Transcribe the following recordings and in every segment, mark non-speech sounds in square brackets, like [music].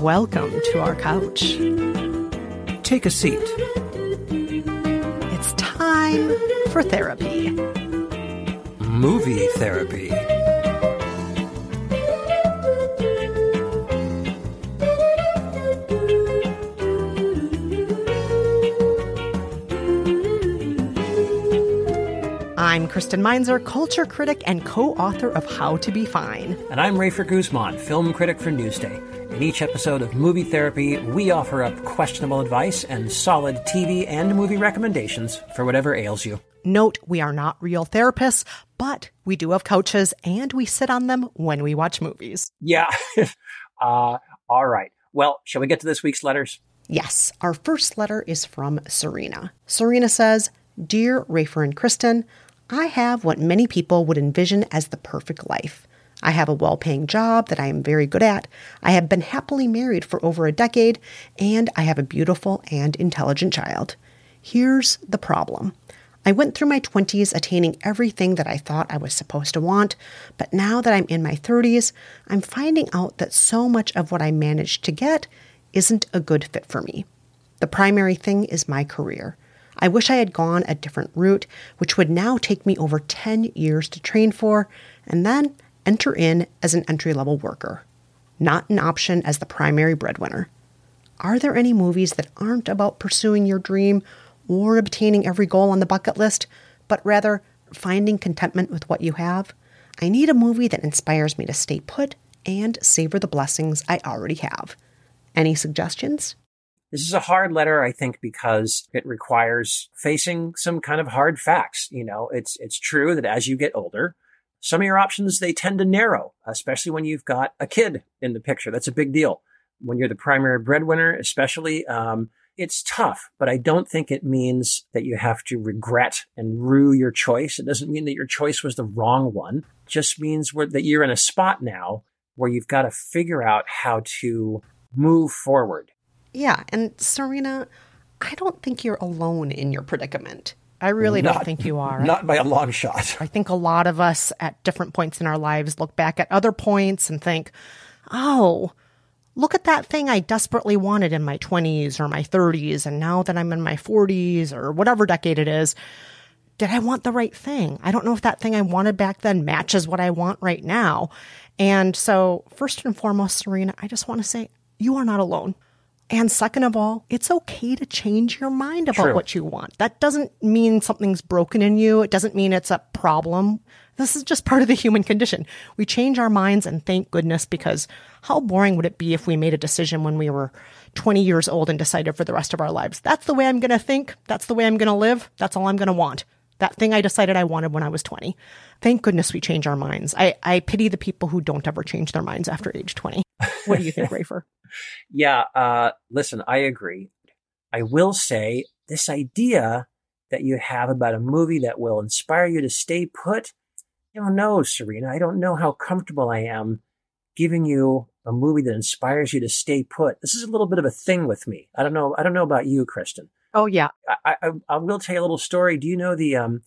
Welcome to our couch. Take a seat. It's time for therapy. Movie therapy. Kristen Meinzer, culture critic and co author of How to Be Fine. And I'm Rafer Guzman, film critic for Newsday. In each episode of Movie Therapy, we offer up questionable advice and solid TV and movie recommendations for whatever ails you. Note, we are not real therapists, but we do have couches and we sit on them when we watch movies. Yeah. [laughs] uh, all right. Well, shall we get to this week's letters? Yes, our first letter is from Serena. Serena says, Dear Rafer and Kristen, I have what many people would envision as the perfect life. I have a well paying job that I am very good at. I have been happily married for over a decade, and I have a beautiful and intelligent child. Here's the problem. I went through my 20s attaining everything that I thought I was supposed to want, but now that I'm in my 30s, I'm finding out that so much of what I managed to get isn't a good fit for me. The primary thing is my career. I wish I had gone a different route, which would now take me over 10 years to train for, and then enter in as an entry level worker, not an option as the primary breadwinner. Are there any movies that aren't about pursuing your dream or obtaining every goal on the bucket list, but rather finding contentment with what you have? I need a movie that inspires me to stay put and savor the blessings I already have. Any suggestions? This is a hard letter, I think, because it requires facing some kind of hard facts. You know, it's, it's true that as you get older, some of your options, they tend to narrow, especially when you've got a kid in the picture. That's a big deal. When you're the primary breadwinner, especially, um, it's tough, but I don't think it means that you have to regret and rue your choice. It doesn't mean that your choice was the wrong one. It just means that you're in a spot now where you've got to figure out how to move forward. Yeah, and Serena, I don't think you're alone in your predicament. I really Not- don't think you are. Not by a long shot. I think a lot of us at different points in our lives look back at other points and think, oh, look at that thing I desperately wanted in my 20s or my 30s. And now that I'm in my 40s or whatever decade it is, did I want the right thing? I don't know if that thing I wanted back then matches what I want right now. And so, first and foremost, Serena, I just want to say you are not alone. And second of all, it's okay to change your mind about True. what you want. That doesn't mean something's broken in you. It doesn't mean it's a problem. This is just [laughs] part of the human condition. We change our minds and thank goodness because how boring would it be if we made a decision when we were 20 years old and decided for the rest of our lives, that's the way I'm going to think. That's the way I'm going to live. That's all I'm going to want. That thing I decided I wanted when I was 20. Thank goodness we change our minds. I, I pity the people who don't ever change their minds after age 20. What do you think, [laughs] Rafer? Yeah, uh, listen, I agree. I will say this idea that you have about a movie that will inspire you to stay put. I don't know, Serena. I don't know how comfortable I am giving you a movie that inspires you to stay put. This is a little bit of a thing with me. I don't know. I don't know about you, Kristen. Oh, yeah. I, I, I will tell you a little story. Do you know the um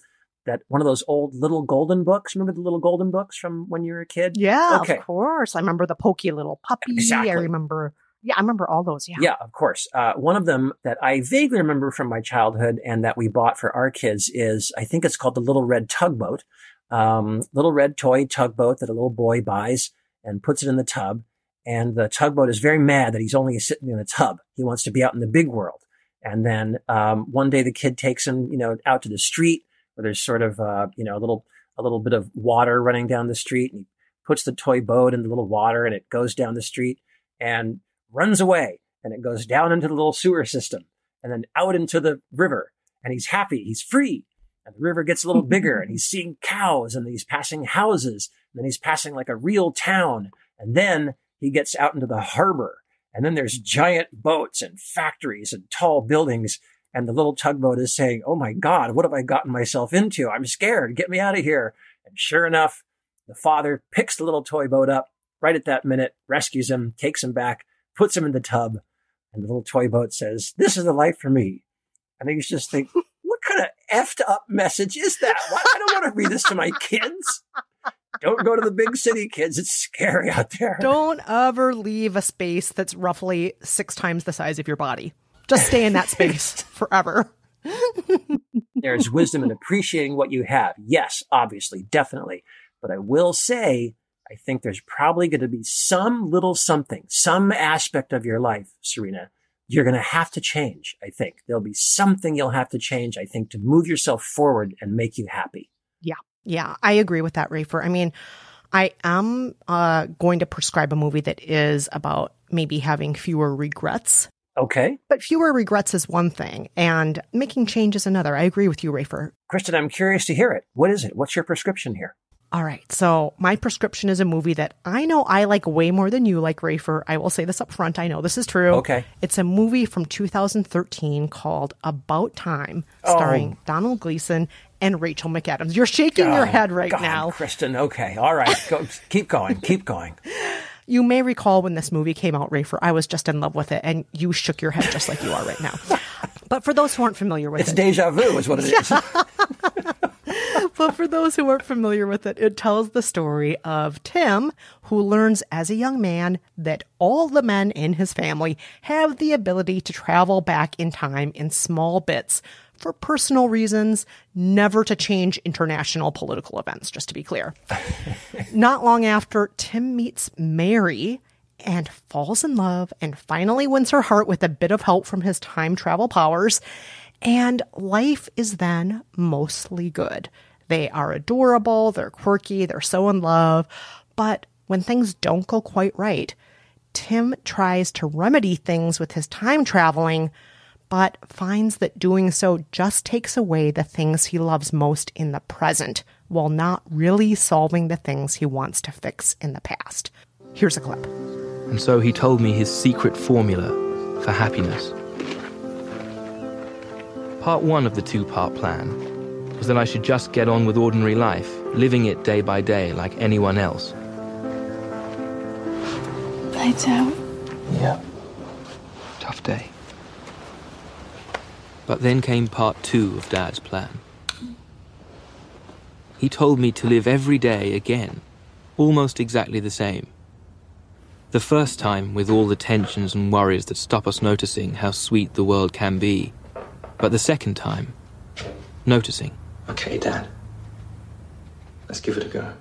that one of those old little golden books? Remember the little golden books from when you were a kid? Yeah, Okay. of course. I remember the pokey little puppy. Exactly. I remember Yeah, I remember all those. Yeah. Yeah, of course. Uh, one of them that I vaguely remember from my childhood and that we bought for our kids is, I think it's called the Little Red Tugboat. Um, little red toy tugboat that a little boy buys and puts it in the tub. And the tugboat is very mad that he's only sitting in the tub. He wants to be out in the big world. And then, um, one day the kid takes him, you know, out to the street where there's sort of, uh, you know, a little, a little bit of water running down the street and he puts the toy boat in the little water and it goes down the street and runs away and it goes down into the little sewer system and then out into the river and he's happy. He's free. And the river gets a little bigger and he's seeing cows and he's passing houses and then he's passing like a real town. And then he gets out into the harbor and then there's giant boats and factories and tall buildings. And the little tugboat is saying, Oh my God, what have I gotten myself into? I'm scared. Get me out of here. And sure enough, the father picks the little toy boat up right at that minute, rescues him, takes him back, puts him in the tub. And the little toy boat says, This is the life for me. And I used to just think, [laughs] what kind of effed up message is that? Why, I don't want to read this to my kids. Don't go to the big city, kids. It's scary out there. Don't ever leave a space that's roughly six times the size of your body. Just stay in that space [laughs] forever. There's wisdom in appreciating what you have. Yes, obviously, definitely. But I will say, I think there's probably going to be some little something, some aspect of your life, Serena, you're going to have to change. I think there'll be something you'll have to change, I think, to move yourself forward and make you happy. Yeah. I agree with that, Rafer. I mean, I am uh, going to prescribe a movie that is about maybe having fewer regrets. Okay. But fewer regrets is one thing, and making change is another. I agree with you, Rafer. Kristen, I'm curious to hear it. What is it? What's your prescription here? All right. So my prescription is a movie that I know I like way more than you like, Rafer. I will say this up front. I know this is true. Okay. It's a movie from 2013 called About Time, starring Oh. Domhnall Gleeson and Rachel McAdams. You're shaking your Oh, head right God, now. Kristen. Okay. All right. Go, [laughs] keep going. Keep going. You may recall when this movie came out, Rafer, I was just in love with it, and you shook your head just like you are right now. [laughs] But for those who aren't familiar with It's it, it's deja vu, is what it is. [laughs] but for those who aren't familiar with it, it tells the story of Tim, who learns as a young man that all the men in his family have the ability to travel back in time in small bits for personal reasons, never to change international political events, just to be clear. [laughs] Not long after, Tim meets Mary and falls in love and finally wins her heart with a bit of help from his time travel powers. And life is then mostly good. They are adorable, they're quirky, they're so in love. But when things don't go quite right, Tim tries to remedy things with his time traveling, but finds that doing so just takes away the things he loves most in the present while not really solving the things he wants to fix in the past. Here's a clip. And so he told me his secret formula for happiness. Part one of the two part plan was that I should just get on with ordinary life, living it day by day like anyone else. Lights out. Yeah. Tough day. But then came part two of Dad's plan. He told me to live every day again, almost exactly the same. The first time with all the tensions and worries that stop us noticing how sweet the world can be. But the second time, noticing. Okay, Dad. Let's give it a go.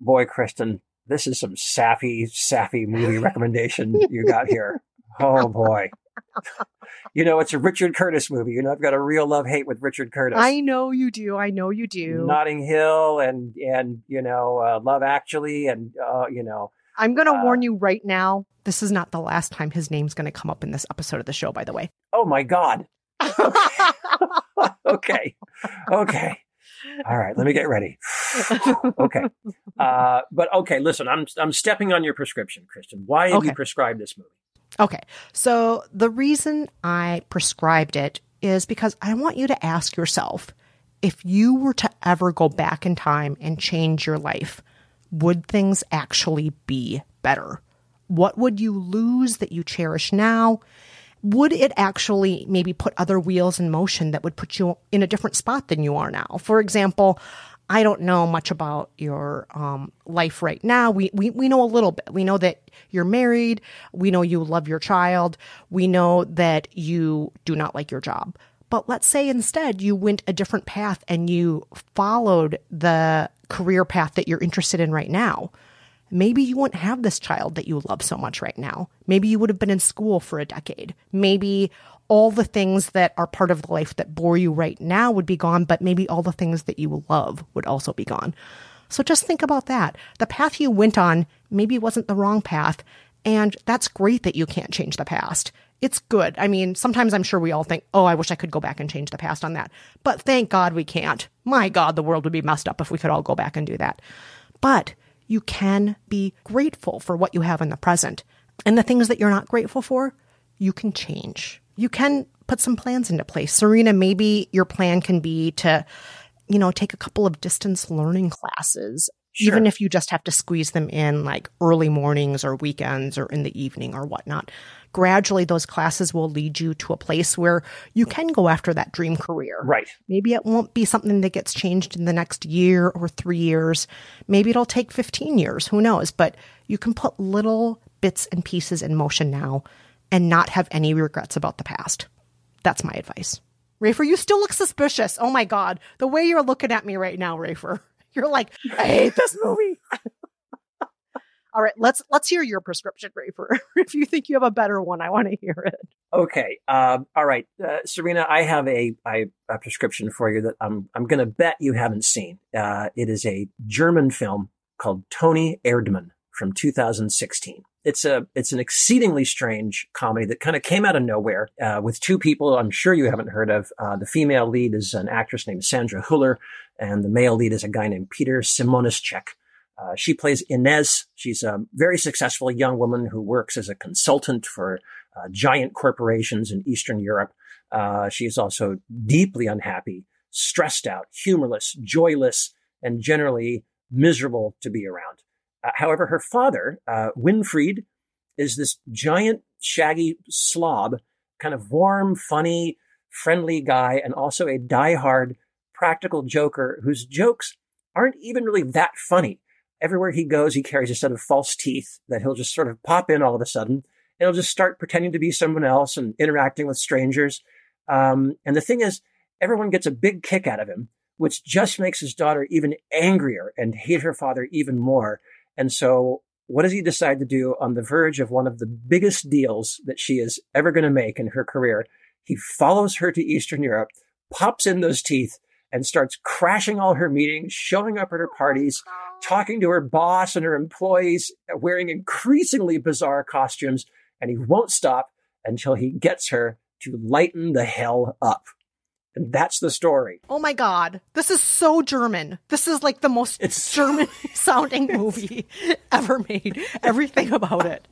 Boy, Kristen, this is some sappy, sappy movie recommendation you got here. [laughs] Oh boy. You know, it's a Richard Curtis movie. You know, I've got a real love hate with Richard Curtis. I know you do. I know you do. Notting Hill and and you know uh, Love Actually and uh, you know I'm going to uh, warn you right now. This is not the last time his name's going to come up in this episode of the show, by the way. oh my god. [laughs] okay, okay, all right. Let me get ready. okay, uh, but okay. Listen, I'm I'm stepping on your prescription, Kristen. Why have you Okay. prescribed this movie? Okay. So the reason I prescribed it is because I want you to ask yourself if you were to ever go back in time and change your life, would things actually be better? What would you lose that you cherish now? Would it actually maybe put other wheels in motion that would put you in a different spot than you are now? For example, I don't know much about your um, life right now. We, we we know a little bit. We know that you're married. We know you love your child. We know that you do not like your job. But let's say instead you went a different path and you followed the career path that you're interested in right now. Maybe you wouldn't have this child that you love so much right now. Maybe you would have been in school for a decade. Maybe all the things that are part of the life that bore you right now would be gone, but maybe all the things that you love would also be gone. So just think about that. The path you went on maybe wasn't the wrong path. And that's great that you can't change the past. It's good. I mean, sometimes I'm sure we all think, oh, I wish I could go back and change the past on that. But thank God we can't. My God, the world would be messed up if we could all go back and do that. But you can be grateful for what you have in the present. And the things that you're not grateful for, you can change you can put some plans into place. Serena, maybe your plan can be to, you know, take a couple of distance learning classes, sure. even if you just have to squeeze them in like early mornings or weekends or in the evening or whatnot. Gradually, those classes will lead you to a place where you can go after that dream career. Right. Maybe it won't be something that gets changed in the next year or three years. Maybe it'll take 15 years. Who knows? But you can put little bits and pieces in motion now and not have any regrets about the past. That's my advice. Rafer, you still look suspicious. Oh my God. The way you're looking at me right now, Rafer. [laughs] You're like, I hate this movie. [laughs] all right, let's let's hear your prescription, Rafer. [laughs] if you think you have a better one, I want to hear it. Okay. Um, all right, uh, Serena, I have a, a, a prescription for you that I'm I'm going to bet you haven't seen. Uh, it is a German film called Toni Erdmann from 2016 it's a it's an exceedingly strange comedy that kind of came out of nowhere uh, with two people I'm sure you haven't heard of. Uh, the female lead is an actress named Sandra Hüller, and the male lead is a guy named Peter Simonischek. Uh, she plays Ines. She's a very successful young woman who works as a consultant for uh, giant corporations in Eastern Europe. Uh, she is also deeply unhappy, stressed out, humorless, joyless, and generally miserable to be around. Uh, however, her father, uh, Winfried, is this giant, shaggy slob, kind of warm, funny, friendly guy, and also a die-hard practical joker whose jokes aren't even really that funny. Everywhere he goes, he carries a set of false teeth that he'll just sort of pop in all of a sudden, and he'll just start pretending to be someone else and interacting with strangers. Um, and the thing is, everyone gets a big kick out of him, which just makes his daughter even angrier and hate her father even more. And so what does he decide to do on the verge of one of the biggest deals that she is ever going to make in her career? He follows her to Eastern Europe, pops in those teeth, and starts crashing all her meetings, showing up at her parties, talking to her boss and her employees, wearing increasingly bizarre costumes. And he won't stop until he gets her to lighten the hell up. And that's the story. Oh my god. This is so German. This is like the most it's German [laughs] [laughs] sounding movie [laughs] ever made. Everything about it.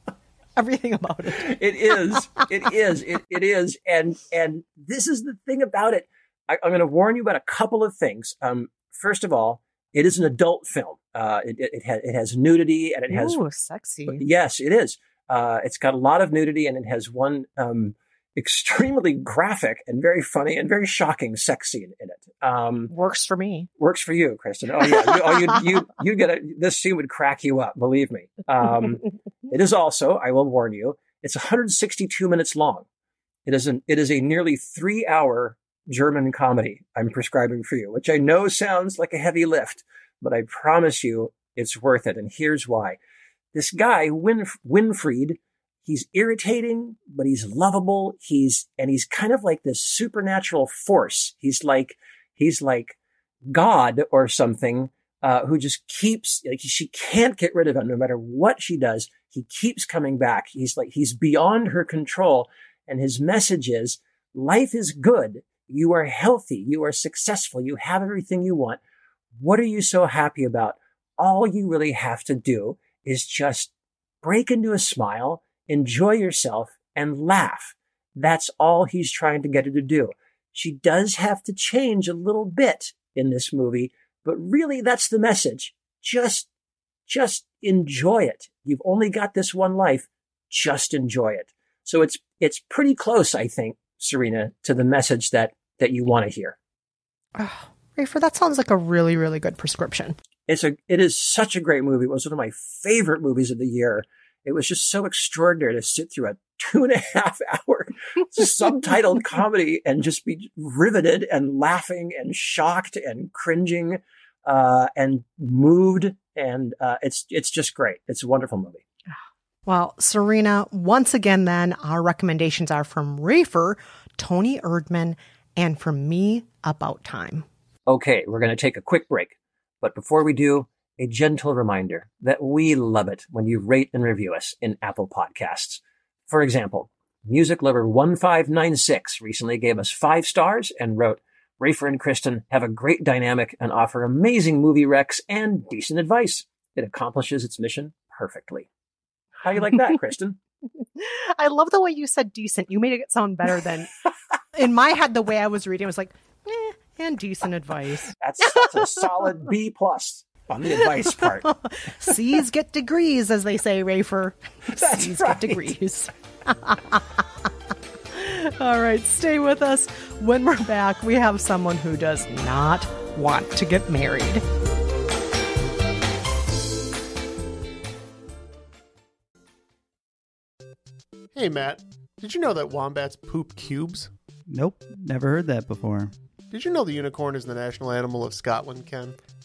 Everything about it. It is. It is. It, it is. And and this is the thing about it. I, am going to warn you about a couple of things. Um, first of all, it is an adult film. Uh, it, it, it, has, it has nudity and it has. Ooh, sexy. Yes, it is. Uh, it's got a lot of nudity and it has one um, extremely graphic and very funny and very shocking sex scene in it. Um, works for me. Works for you, Kristen. Oh yeah, you, oh, you you you get it. This scene would crack you up. Believe me. Um, [laughs] it is also, I will warn you, it's 162 minutes long. It is an it is a nearly three hour German comedy. I'm prescribing for you, which I know sounds like a heavy lift, but I promise you it's worth it. And here's why. This guy, Winf- Winfried, he's irritating, but he's lovable. He's, and he's kind of like this supernatural force. He's like, he's like God or something, uh, who just keeps, like, she can't get rid of him no matter what she does. He keeps coming back. He's like, he's beyond her control. And his message is life is good. You are healthy. You are successful. You have everything you want. What are you so happy about? All you really have to do is just break into a smile enjoy yourself and laugh. That's all he's trying to get her to do. She does have to change a little bit in this movie, but really that's the message. Just, just enjoy it. You've only got this one life. Just enjoy it. So it's, it's pretty close, I think, Serena, to the message that, that you want to hear. Oh, Rafer, that sounds like a really, really good prescription. It's a, it is such a great movie. It was one of my favorite movies of the year. It was just so extraordinary to sit through a [laughs] two and a half hour subtitled comedy and just be riveted and laughing and shocked and cringing, uh, and moved. And, uh, it's, it's just great. It's a wonderful movie. Well, Serena, once again, then our recommendations are from Rafer, Toni Erdmann, and from me, About Time. Okay, we're going to take a quick break. But before we do, a gentle reminder that we love it when you rate and review us in Apple Podcasts. For example, Music Lover 1596 recently gave us five stars and wrote, Rafer and Kristen have a great dynamic and offer amazing movie recs and decent advice. It accomplishes its mission perfectly. How you like that, [laughs] Kristen? I love the way you said decent. You made it sound better than [laughs] in my head. The way I was reading, I was like, eh, and decent advice. That's, that's a solid B plus on the advice part. [laughs] C's get degrees, as they say, Rafer. [laughs] That's C's right. get degrees. [laughs] All right, stay with us. When we're back, we have someone who does not want to get married. Hey, Matt. Did you know that wombats poop cubes? Nope, never heard that before. Did you know the unicorn is the national animal of Scotland, Ken?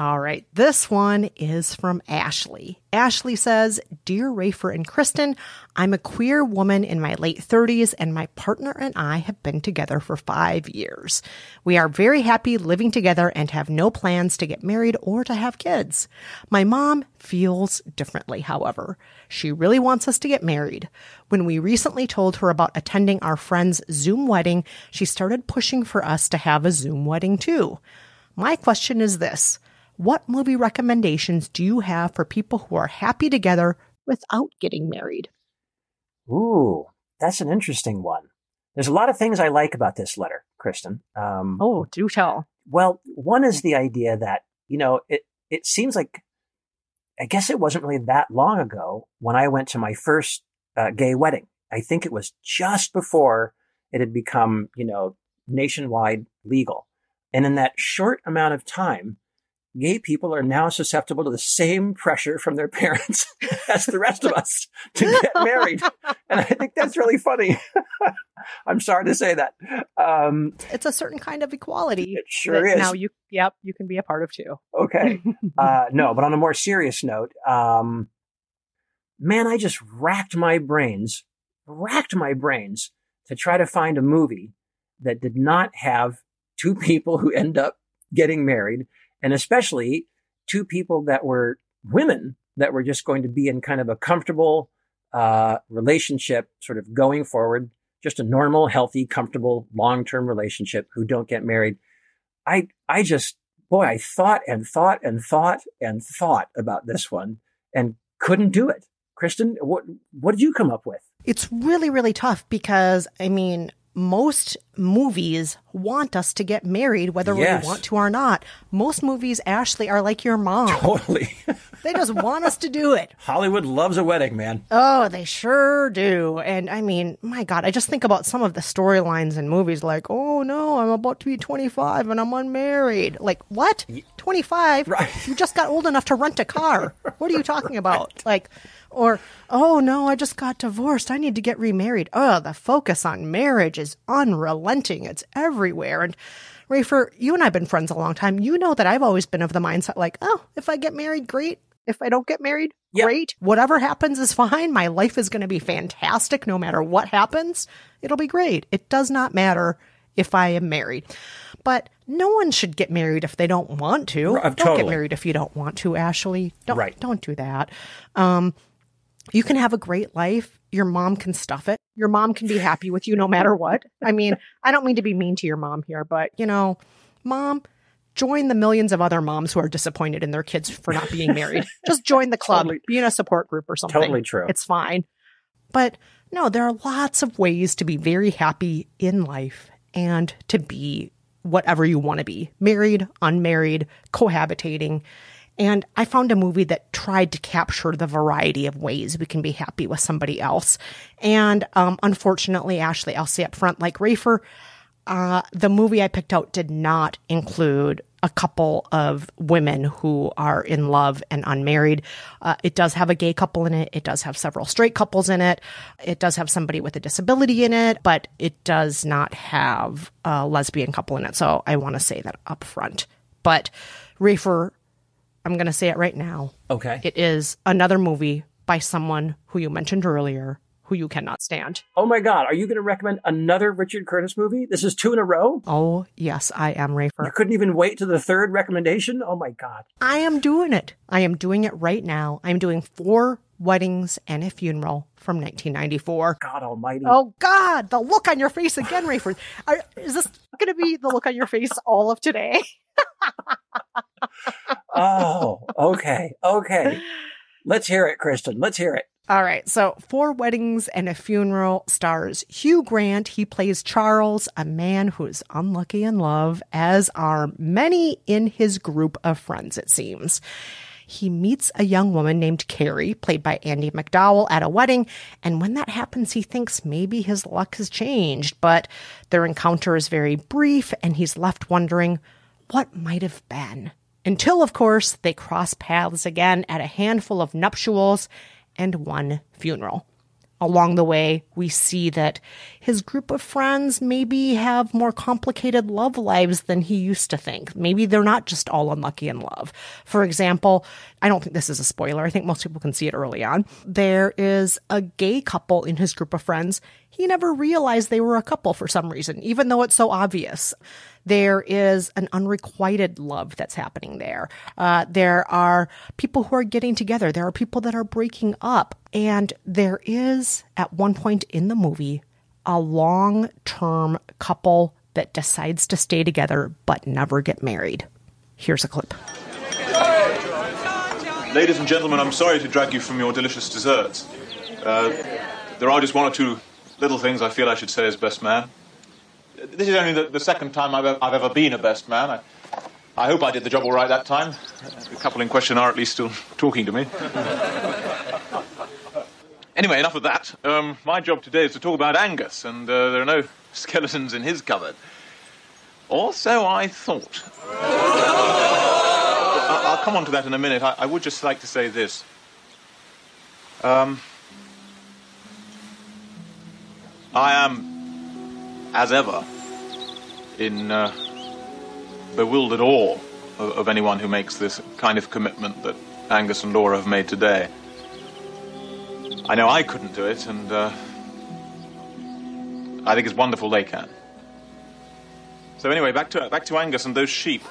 All right, this one is from Ashley. Ashley says, Dear Rafer and Kristen, I'm a queer woman in my late 30s, and my partner and I have been together for five years. We are very happy living together and have no plans to get married or to have kids. My mom feels differently, however. She really wants us to get married. When we recently told her about attending our friend's Zoom wedding, she started pushing for us to have a Zoom wedding too. My question is this What movie recommendations do you have for people who are happy together without getting married? Ooh, that's an interesting one. There's a lot of things I like about this letter, Kristen. Um, Oh, do tell. Well, one is the idea that, you know, it, it seems like, I guess it wasn't really that long ago when I went to my first uh, gay wedding. I think it was just before it had become, you know, nationwide legal. And in that short amount of time, gay people are now susceptible to the same pressure from their [laughs] parents as the rest of us to get [laughs] married. And I think that's really funny. [laughs] I'm sorry to say that. Um, It's a certain kind of equality. It sure is. Now you, yep, you can be a part of too. okay. Uh, no, but on a more serious note, um, man, I just racked my brains, racked my brains to try to find a movie that did not have two people who end up getting married, and especially two people that were women that were just going to be in kind of a comfortable uh, relationship, sort of going forward, just a normal, healthy, comfortable, long-term relationship who don't get married. I, I just, boy, I thought and thought and thought and thought about this one and couldn't do it. Kristen, what, what did you come up with? It's really, really tough because, I mean, most movies want us to get married, whether Yes. we want to or not. Most movies, Ashley, are like your mom. [laughs] Totally. [laughs] they just want us to do it. Hollywood loves a wedding, man. Oh, they sure do. And I mean, my God, I just think about some of the storylines in movies like, oh no, I'm about to be 25 and I'm unmarried. Like, what? 25? Right. You just got old enough to rent a car. [laughs] What are you talking about? Like, or, oh no, I just got divorced. I need to get remarried. Oh, the focus on marriage is unrelenting. It's everywhere. And Rafer, you and I have been friends a long time. You know that I've always been of the mindset like, oh, if I get married, great. if I don't get married. Great. Whatever happens is fine. My life is going to be fantastic no matter what happens. It'll be great. It does not matter if I am married. But no one should get married if they don't want to. Don't totally. get married if you don't want to, Ashley. Don't Right. don't do that. Um you can have a great life. Your mom can stuff it. Your mom can be happy with you no matter what. I mean, [laughs] I don't mean to be mean to your mom here, but you know, mom, join the millions of other moms who are disappointed in their kids for not being married. [laughs] Just join the club, Totally- be in a support group or something. Totally true. It's fine. But no, there are lots of ways to be very happy in life and to be whatever you want to be married, unmarried, cohabitating. And I found a movie that tried to capture the variety of ways we can be happy with somebody else. And um, unfortunately, Ashley, I'll say up front, like Rafer, uh, the movie I picked out did not include a couple of women who are in love and unmarried. Uh, it does have a gay couple in it. It does have several straight couples in it. It does have somebody with a disability in it, but it does not have a lesbian couple in it. So I want to say that up front. But Rafer, I'm going to say it right now. Okay. It is another movie by someone who you mentioned earlier who you cannot stand. Oh my God. Are you going to recommend another Richard Curtis movie? This is two in a row? Oh, yes, I am Rafer. You couldn't even wait to the third recommendation? Oh my God. I am doing it. I am doing it right now. I'm doing four weddings and a funeral from 1994. God almighty. Oh God, the look on your face again, Rafer. Are, is this going to be the look on your face all of today? [laughs] Oh, okay. Okay. Let's hear it, Kristen. Let's hear it. All right. So, Four Weddings and a Funeral stars Hugh Grant. He plays Charles, a man who is unlucky in love, as are many in his group of friends, it seems. He meets a young woman named Carrie, played by Andie MacDowell, at a wedding. And when that happens, he thinks maybe his luck has changed. But their encounter is very brief, and he's left wondering what might have been. Until, of course, they cross paths again at a handful of nuptials and one funeral. Along the way, we see that his group of friends maybe have more complicated love lives than he used to think. Maybe they're not just all unlucky in love. For example, I don't think this is a spoiler. I think most people can see it early on. There is a gay couple in his group of friends. He never realized they were a couple for some reason, even though it's so obvious. There is an unrequited love that's happening there. Uh, there are people who are getting together. There are people that are breaking up. And there is, at one point in the movie, a long term couple that decides to stay together but never get married. Here's a clip. Ladies and gentlemen, I'm sorry to drag you from your delicious desserts. Uh, there are just one or two little things I feel I should say as best man. This is only the, the second time I've, ever- I've ever been a best man. I, I hope I did the job all right that time. The couple in question are at least still talking to me. anyway, enough of that. Um, my job today is to talk about Angus, and uh, there are no skeletons in his cupboard. Or so I thought. I'll come on to that in a minute. I, I would just like to say this. Um, I am, as ever, in uh, bewildered awe of, of anyone who makes this kind of commitment that Angus and Laura have made today. I know I couldn't do it, and uh, I think it's wonderful they can. So anyway, back to back to Angus and those sheep.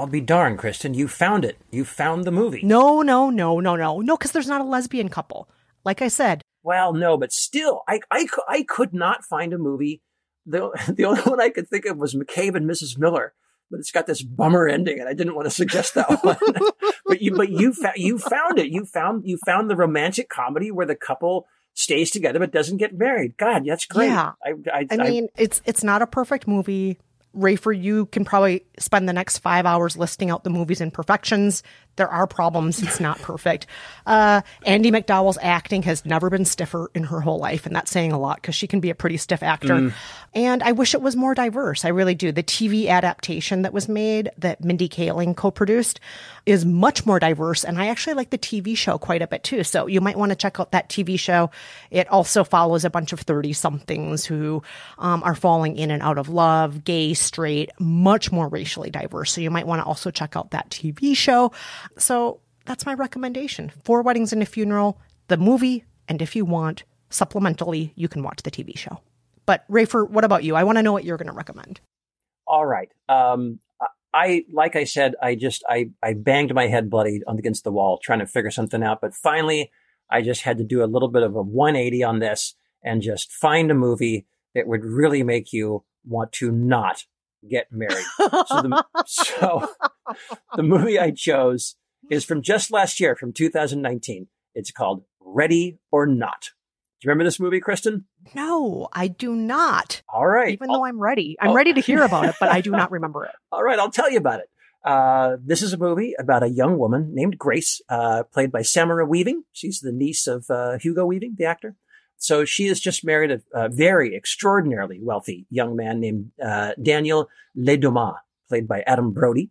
I'll be darned, Kristen. You found it. You found the movie. No, no, no, no, no. No, because there's not a lesbian couple. Like I said, Well, no, but still, I, I, I could not find a movie. The, [laughs] the only one I could think of was McCabe and Mrs. Miller, but it's got this bummer ending, and I didn't want to suggest that one. [laughs] but you, but you found, you found it. You found, you found the romantic comedy where the couple stays together but doesn't get married. God, that's great. Yeah. I, I, I mean, it's it's not a perfect movie. Rafer, you can probably spend the next five hours listing out the movie's imperfections. There are problems. It's not perfect. Uh, Andie MacDowell's acting has never been stiffer in her whole life, and that's saying a lot because she can be a pretty stiff actor. Mm. And I wish it was more diverse. I really do. The TV adaptation that was made that Mindy Kaling co-produced is much more diverse, and I actually like the TV show quite a bit too. So you might want to check out that TV show. It also follows a bunch of thirty-somethings who um, are falling in and out of love, gay, straight, much more racially diverse. So you might want to also check out that TV show. So that's my recommendation. Four Weddings and a Funeral, the movie, and if you want, supplementally, you can watch the TV show. But Rafer, what about you? I want to know what you're going to recommend. All right. Um, I like I said, I just I I banged my head bloody against the wall trying to figure something out, but finally I just had to do a little bit of a 180 on this and just find a movie that would really make you want to not get married. so, the, [laughs] so the movie I chose is from just last year, from 2019. It's called Ready or Not. Do you remember this movie, Kristen? No, I do not. All right. Even though I'm ready. I'm ready to hear about it, but I do [laughs] not remember it. All right, I'll tell you about it. Uh, this is a movie about a young woman named Grace, uh, played by Samara Weaving. She's the niece of uh, Hugo Weaving, the actor. So she has just married a, a very extraordinarily wealthy young man named uh, Daniel Le Domas, played by Adam Brody.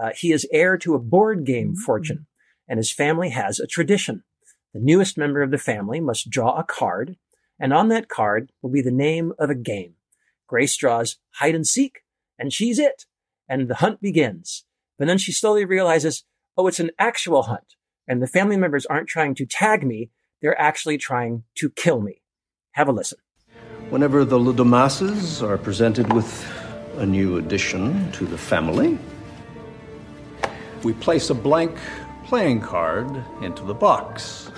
Uh, he is heir to a board game fortune, and his family has a tradition. The newest member of the family must draw a card, and on that card will be the name of a game. Grace draws hide and seek, and she's it. And the hunt begins. But then she slowly realizes, oh, it's an actual hunt. And the family members aren't trying to tag me. They're actually trying to kill me. Have a listen. Whenever the Le Domases are presented with a new addition to the family, we place a blank playing card into the box.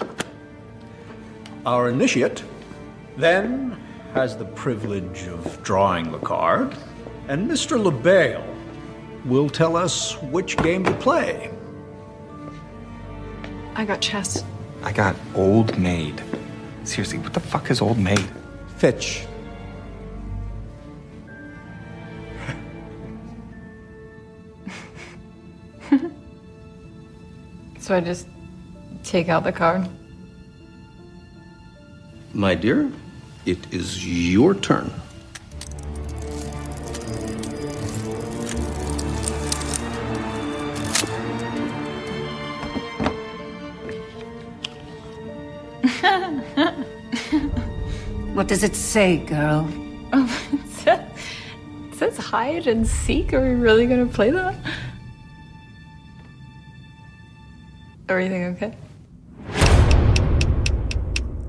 Our initiate then has the privilege of drawing the card, and Mr. Le Bail will tell us which game to play. I got chess. I got Old Maid. Seriously, what the fuck is Old Maid? Fitch. So I just take out the card. My dear, it is your turn. [laughs] What does it say, girl? Oh, [laughs] it says, it says hide and seek. Are we really gonna play that? Everything okay?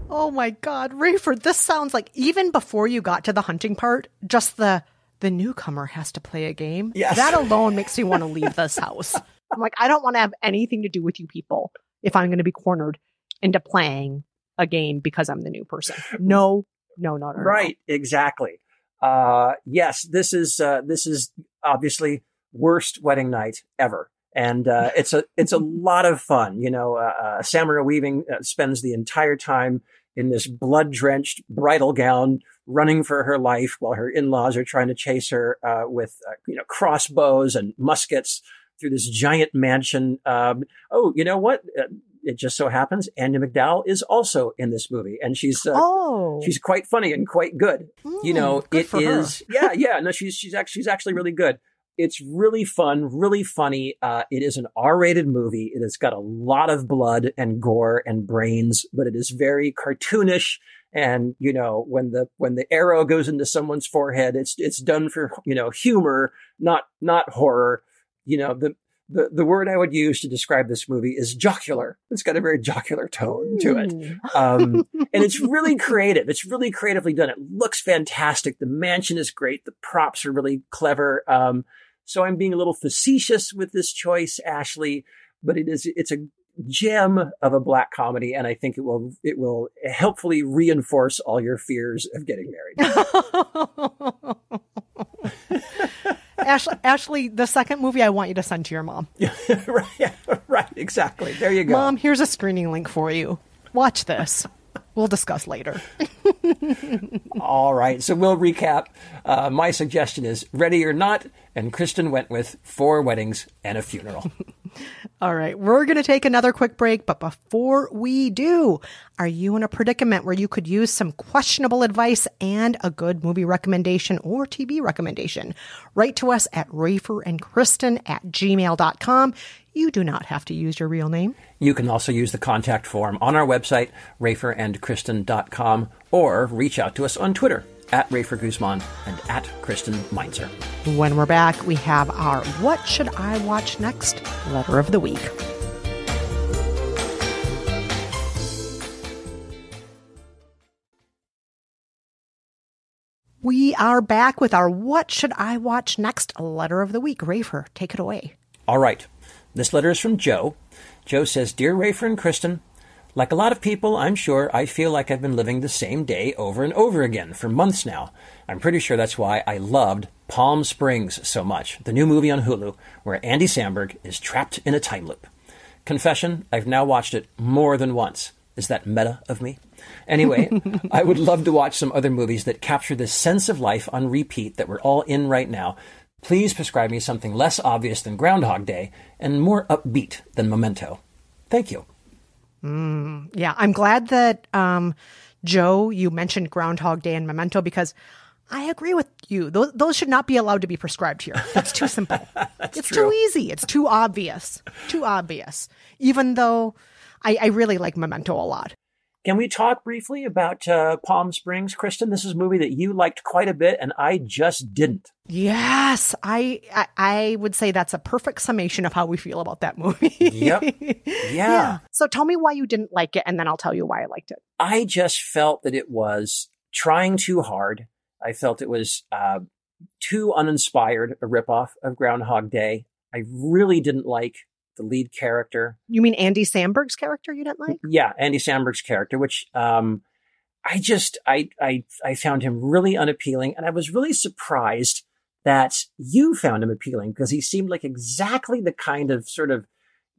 Oh my God, Rafer, this sounds like even before you got to the hunting part, just the the newcomer has to play a game. Yes. That alone makes me want to leave this house. I'm like, I don't want to have anything to do with you people if I'm going to be cornered into playing a game because I'm the new person. No, no, no, no. no. Right, exactly. Uh, yes, this is uh, this is obviously worst wedding night ever, and uh, it's a it's a [laughs] lot of fun. You know, uh, uh, Samara Weaving uh, spends the entire time in this blood drenched bridal gown, running for her life, while her in laws are trying to chase her uh, with uh, you know crossbows and muskets through this giant mansion. Um, oh, you know what? Uh, it just so happens Andie MacDowell is also in this movie, and she's uh, oh. she's quite funny and quite good. you know, good it for her. yeah, yeah. No, she's she's actually she's actually really good. It's really fun, really funny. Uh, it is an R-rated movie. It has got a lot of blood and gore and brains, but it is very cartoonish. And you know, when the when the arrow goes into someone's forehead, it's it's done for you know humor, not not horror. You know, the the, the word I would use to describe this movie is jocular. It's got a very jocular tone to it. Um, [laughs] and it's really creative. It's really creatively done. It looks fantastic. The mansion is great. The props are really clever. Um, so I'm being a little facetious with this choice, Ashley, but it is, it's a gem of a black comedy. And I think it will, it will helpfully reinforce all your fears of getting married. [laughs] Ashley, Ashley, the second movie I want you to send to your mom. [laughs] right, right, exactly. There you go. Mom, here's a screening link for you. Watch this. We'll discuss later. [laughs] [laughs] All right, so we'll recap. Uh, my suggestion is Ready or Not, and Kristen went with Four Weddings and a Funeral. [laughs] All right, we're going to take another quick break, but before we do, are you in a predicament where you could use some questionable advice and a good movie recommendation or TV recommendation? Write to us at Rafer and Kristen at gmail.com. You do not have to use your real name. You can also use the contact form on our website, raferandkristen.com, or reach out to us on Twitter at Rafer Guzman and at Kristen Meinzer. When we're back, we have our What Should I Watch Next letter of the week. We are back with our What Should I Watch Next letter of the week. Rafer, take it away. All right. This letter is from Joe. Joe says Dear Rafer and Kristen, like a lot of people, I'm sure I feel like I've been living the same day over and over again for months now. I'm pretty sure that's why I loved Palm Springs so much, the new movie on Hulu, where Andy Samberg is trapped in a time loop. Confession, I've now watched it more than once. Is that meta of me? Anyway, [laughs] I would love to watch some other movies that capture this sense of life on repeat that we're all in right now. Please prescribe me something less obvious than Groundhog Day and more upbeat than Memento. Thank you. Mm, yeah, I'm glad that um, Joe, you mentioned Groundhog Day and Memento because I agree with you. Those, those should not be allowed to be prescribed here. That's too simple. [laughs] it's true. too easy. It's too obvious. Too obvious. Even though I, I really like Memento a lot. Can we talk briefly about uh, Palm Springs, Kristen? This is a movie that you liked quite a bit, and I just didn't. Yes, I, I I would say that's a perfect summation of how we feel about that movie. Yep. [laughs] Yeah. So tell me why you didn't like it, and then I'll tell you why I liked it. I just felt that it was trying too hard. I felt it was uh, too uninspired, a ripoff of Groundhog Day. I really didn't like the lead character. You mean Andy Samberg's character you didn't like? Yeah, Andy Samberg's character, which um, I just I I I found him really unappealing, and I was really surprised that you found him appealing because he seemed like exactly the kind of sort of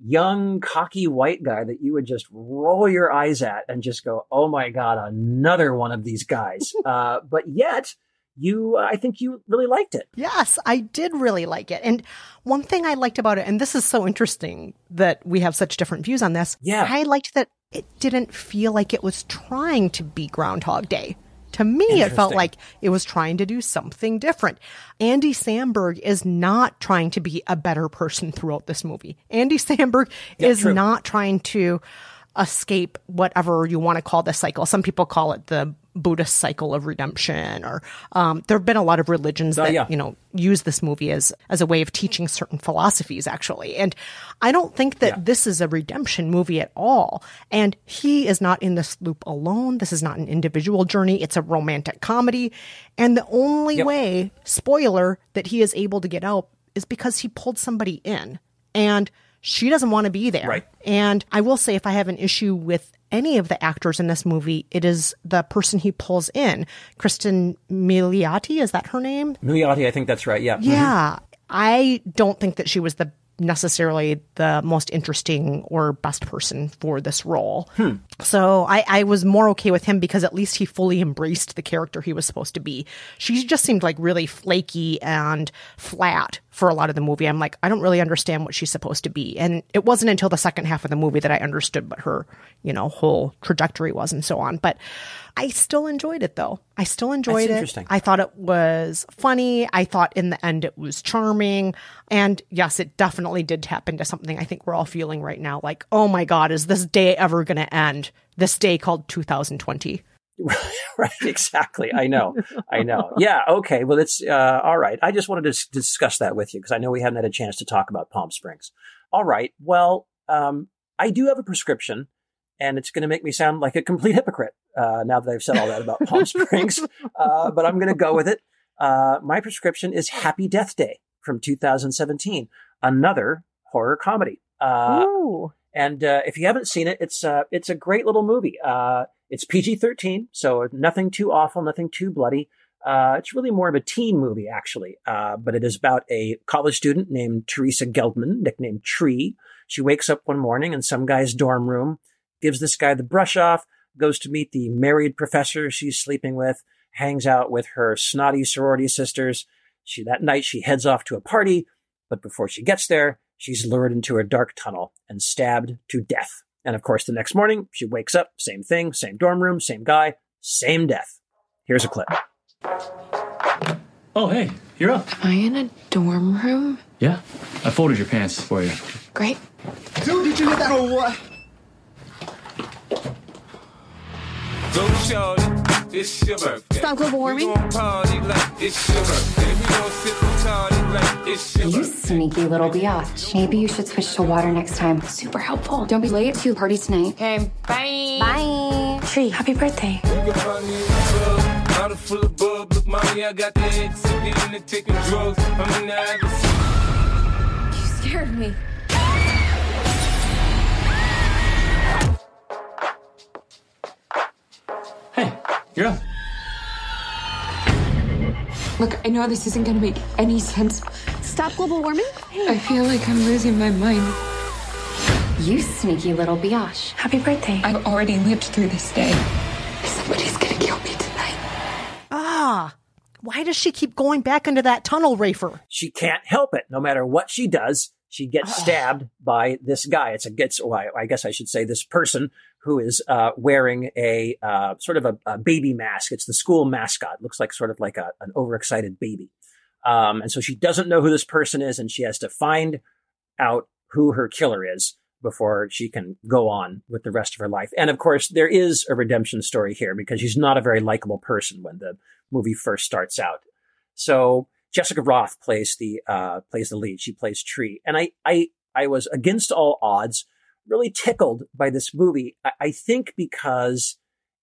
young, cocky white guy that you would just roll your eyes at and just go, "Oh my god, another one of these guys." [laughs] uh, but yet, you, uh, I think you really liked it. Yes, I did really like it. And one thing I liked about it, and this is so interesting that we have such different views on this. Yeah. I liked that it didn't feel like it was trying to be Groundhog Day. To me, it felt like it was trying to do something different. Andy Samberg is not trying to be a better person throughout this movie. Andy Samberg Yeah, is true. not trying to escape whatever you want to call this cycle. Some people call it the Buddhist cycle of redemption, or um, there have been a lot of religions Oh, that yeah. you know use this movie as as a way of teaching certain philosophies. Actually, and I don't think that this is a redemption movie at all. And he is not in this loop alone. This is not an individual journey. It's a romantic comedy, and the only Yep. way, spoiler, that he is able to get out is because he pulled somebody in, and she doesn't want to be there. Right. And I will say, if I have an issue with any of the actors in this movie, it is the person he pulls in. Cristin Milioti, is that her name? Milioti, I think that's right. Yeah. Yeah. I don't think that she was the necessarily the most interesting or best person for this role. Hmm. So I, I was more okay with him because at least he fully embraced the character he was supposed to be. She just seemed like really flaky and flat for a lot of the movie. I'm like, I don't really understand what she's supposed to be. And it wasn't until the second half of the movie that I understood what her, you know, whole trajectory was and so on. But I still enjoyed it though. I still enjoyed it. interesting. I thought it was funny. I thought in the end it was charming. And yes, it definitely did tap into something I think we're all feeling right now. Like, oh my God, is this day ever going to end? This day called 2020. [laughs] right exactly. I know. I know. Yeah okay. Well it's uh, all right. I just wanted to s- discuss that with you because i know we haven't had a chance to talk about palm springs. All right. Well um, i do have a prescription and it's going to make me sound like a complete hypocrite uh, now that i've said all that about palm springs [laughs] uh, but i'm going to go with it. Uh, my prescription is happy death day from 2017 another horror comedy. Uh, Ooh. and uh, if you haven't seen it, it's uh, it's a great little movie. It's PG thirteen, so nothing too awful, nothing too bloody. Uh, it's really more of a teen movie, actually. Uh, but it is about a college student named Teresa Gelbman, nicknamed Tree. She wakes up one morning in some guy's dorm room, gives this guy the brush off, goes to meet the married professor she's sleeping with, hangs out with her snotty sorority sisters. She that night she heads off to a party, but before she gets there, she's lured into a dark tunnel and stabbed to death. And of course, the next morning, she wakes up, same thing, same dorm room, same guy, same death. Here's a clip. Oh, hey, you're up. Am I in a dorm room? Yeah, I folded your pants for you. Great. Dude, did you hit that or what? Stop global warming. You sneaky little biatch. Maybe you should switch to water next time. Super helpful. Don't be late to the party tonight. Okay, bye. Bye. Tree, happy birthday. Bottle full of bub, look, mommy, I got the ex again and taking drugs. I'm in the habit. You scared me. Hey, You're up. Look, I know this isn't gonna make any sense. Stop global warming. I feel like I'm losing my mind. You sneaky little biatch. Happy birthday. I've already lived through this day. Somebody's gonna kill me tonight. Ah, why does she keep going back into that tunnel, Rafer? She can't help it. No matter what she does, she gets stabbed by this guy. It's a gets. Well, I, I guess I should say this person who is uh, wearing a uh, sort of a, a, baby mask. It's the school mascot. Looks like sort of like a, an overexcited baby. Um, and so she doesn't know who this person is, and she has to find out who her killer is before she can go on with the rest of her life. And of course, there is a redemption story here because she's not a very likable person when the movie first starts out. So Jessica Rothe plays the uh, plays the lead. She plays Tree, and I I I was against all odds really tickled by this movie. I, I think because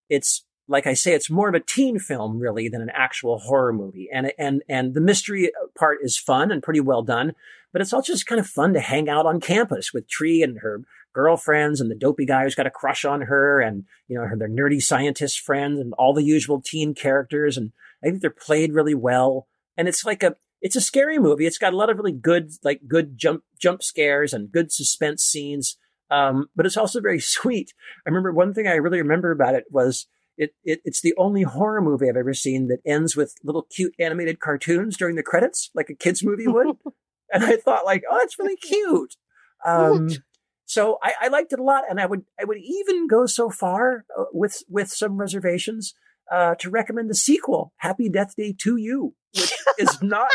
it's like I say, it's more of a teen film really than an actual horror movie, and and and the mystery part is fun and pretty well done. But it's also just kind of fun to hang out on campus with Tree and her girlfriends and the dopey guy who's got a crush on her, and you know her their nerdy scientist friends and all the usual teen characters. And I think they're played really well and it's like a it's a scary movie. It's got a lot of really good like good jump jump scares and good suspense scenes. Um, but it's also very [laughs] sweet. I remember one thing I really remember about it was it, it it's the only horror movie I've ever seen that ends with little cute animated cartoons during the credits, like a kids movie would. [laughs] and I thought like, oh, that's really [laughs] cute. Um, so I, I liked it a lot, and I would I would even go so far uh, with with some reservations uh, to recommend the sequel, Happy Death Day to You, which is not.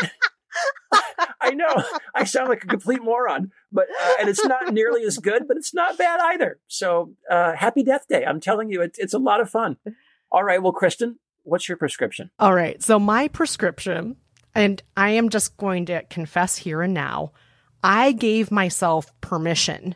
[laughs] I know I sound like a complete moron, but uh, and it's not nearly as good, but it's not bad either. So uh, Happy Death Day! I'm telling you, it, it's a lot of fun. All right, well, Kristen, what's your prescription? All right, so my prescription, and I am just going to confess here and now, I gave myself permission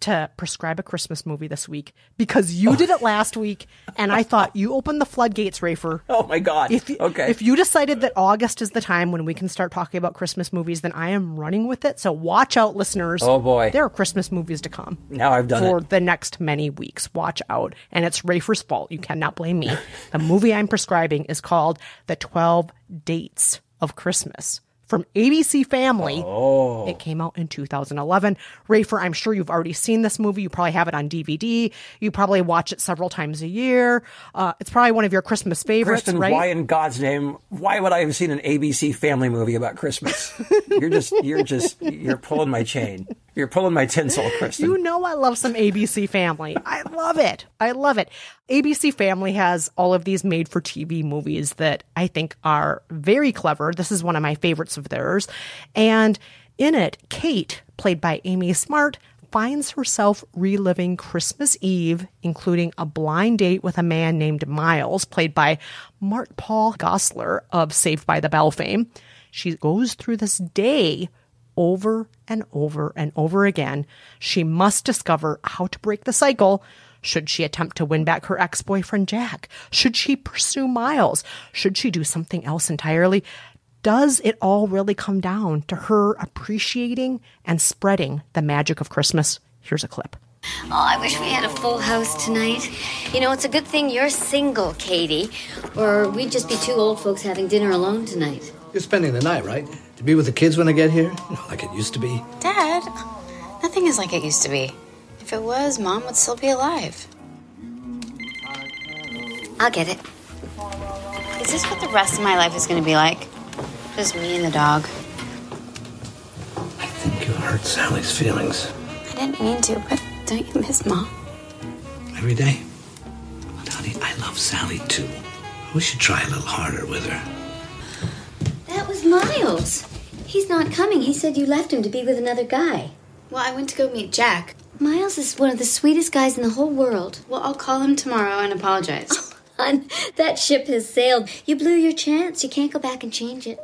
to prescribe a Christmas movie this week because you oh. did it last week, and I thought you opened the floodgates, Rafer. [laughs] Oh my God! If okay, if you decided that August is the time when we can start talking about Christmas movies, then I am running with it. So watch out, listeners. Oh boy, there are Christmas movies to come. Now I've done for it. the next many weeks. Watch out, and it's Rafer's fault. You cannot blame me. the movie I'm prescribing is called The Twelve Dates of Christmas from ABC Family. Oh. It came out in 2011. Rafer, I'm sure you've already seen this movie. You probably have it on DVD. You probably watch it several times a year. Uh, it's probably one of your Christmas favorites, Kristen, right? why in God's name? Why would I have seen an ABC Family movie about Christmas? [laughs] you're just, you're just, you're pulling my chain. You're pulling my tinsel, Kristen. You know I love some ABC Family. I love it. I love it. ABC Family has all of these made for TV movies that I think are very clever. This is one of my favorites of theirs. And in it, Kate, played by Amy Smart, finds herself reliving Christmas Eve, including a blind date with a man named Miles, played by Mark-Paul Gosselaar of Saved by the Bell fame. She goes through this day over and over and over again. She must discover how to break the cycle. Should she attempt to win back her ex boyfriend Jack? Should she pursue Miles? Should she do something else entirely? Does it all really come down to her appreciating and spreading the magic of Christmas? Here's a clip. Oh, I wish we had a full house tonight. You know, it's a good thing you're single, Katie, or we'd just be two old folks having dinner alone tonight. You're spending the night, right? To be with the kids when I get here? [laughs] Like it used to be. Dad, nothing is like it used to be. If it was, Mom would still be alive. I'll get it. Is this what the rest of my life is going to be like? Just me and the dog. I think you're hurt Sally's feelings. I didn't mean to, but don't you miss Mom? Every day. But honey, I love Sally too. We should try a little harder with her. That was Miles. He's not coming. He said you left him to be with another guy. Well, I went to go meet Jack. Miles is one of the sweetest guys in the whole world. Well, I'll call him tomorrow and apologize. [laughs] Oh, hon, that ship has sailed. You blew your chance. You can't go back and change it.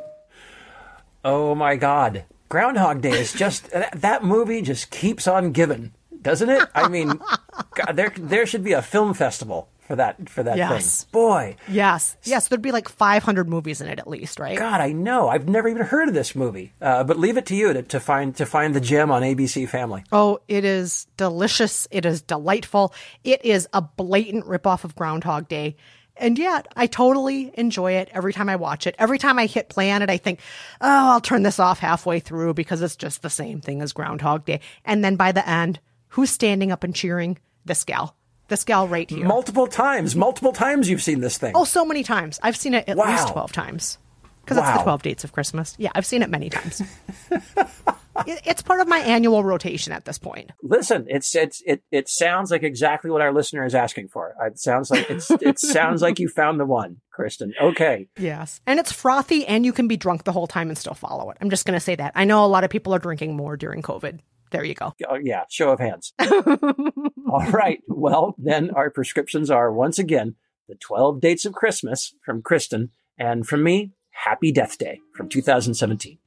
Oh my God. Groundhog Day is just, [laughs] that, that movie just keeps on giving, doesn't it? I mean, [laughs] God, there, there should be a film festival for that, for that Yes. thing. Boy. Yes. Yes, there'd be like 500 movies in it at least, right? God, I know. I've never even heard of this movie. Uh, but leave it to you to, to find to find the gem on ABC Family. Oh, it is delicious. It is delightful. It is a blatant ripoff of Groundhog Day. And yet, I totally enjoy it every time I watch it. Every time I hit play on it, I think, oh, I'll turn this off halfway through because it's just the same thing as Groundhog Day. And then by the end, who's standing up and cheering? This gal. This gal right here. Multiple times, multiple times you've seen this thing. Oh, so many times. I've seen it at Wow. least 12 times. Because it's the 12 dates of Christmas. Yeah, I've seen it many times. [laughs] It- it's part of my annual rotation at this point. Listen, it's it's it it sounds like exactly what our listener is asking for. It sounds like it's it sounds like you found the one, Kristen. Okay. Yes. And it's frothy and you can be drunk the whole time and still follow it. I'm just going to say that. I know a lot of people are drinking more during COVID. There you go. Oh, yeah, show of hands. [laughs] All right. Well, then our prescriptions are once again the 12 dates of Christmas from Kristen and from me, Happy Death Day from 2017.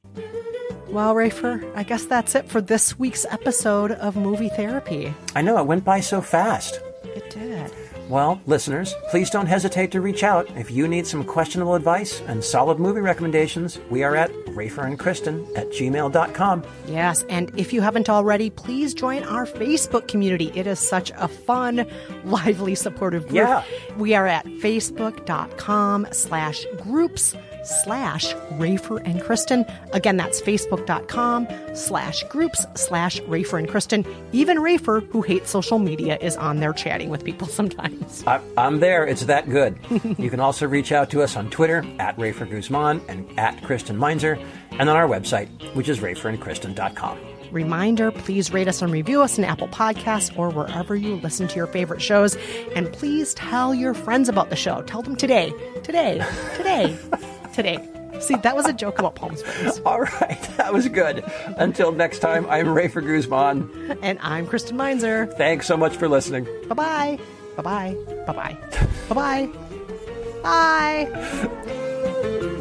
Well, Rafer, I guess that's it for this week's episode of Movie Therapy. I know it went by so fast. It did. Well, listeners, please don't hesitate to reach out if you need some questionable advice and solid movie recommendations. We are at Rafer and Kristen at gmail.com. Yes, and if you haven't already, please join our Facebook community. It is such a fun, [laughs] lively, supportive group. Yeah. We are at facebook.com slash groups slash Rafer and Kristen. Again, that's facebook.com slash groups slash Rafer and Kristen. Even Rafer, who hates social media, is on there chatting with people [laughs] sometimes. I, I'm there. It's that good. you can also reach out to us on Twitter at Rafer Guzman and at Kristen Meinzer, and on our website, which is raferandkristen.com. Reminder please rate us and review us in Apple Podcasts or wherever you listen to your favorite shows. And please tell your friends about the show. Tell them today, today, today, [laughs] today. See, that was a joke about Palm Springs. [laughs] All right, [laughs] that was good. Until next time, I'm Rafer Guzman. And I'm Kristen Meinzer. Thanks so much for listening. Bye bye. Bye bye. Bye bye. Bye bye. Bye.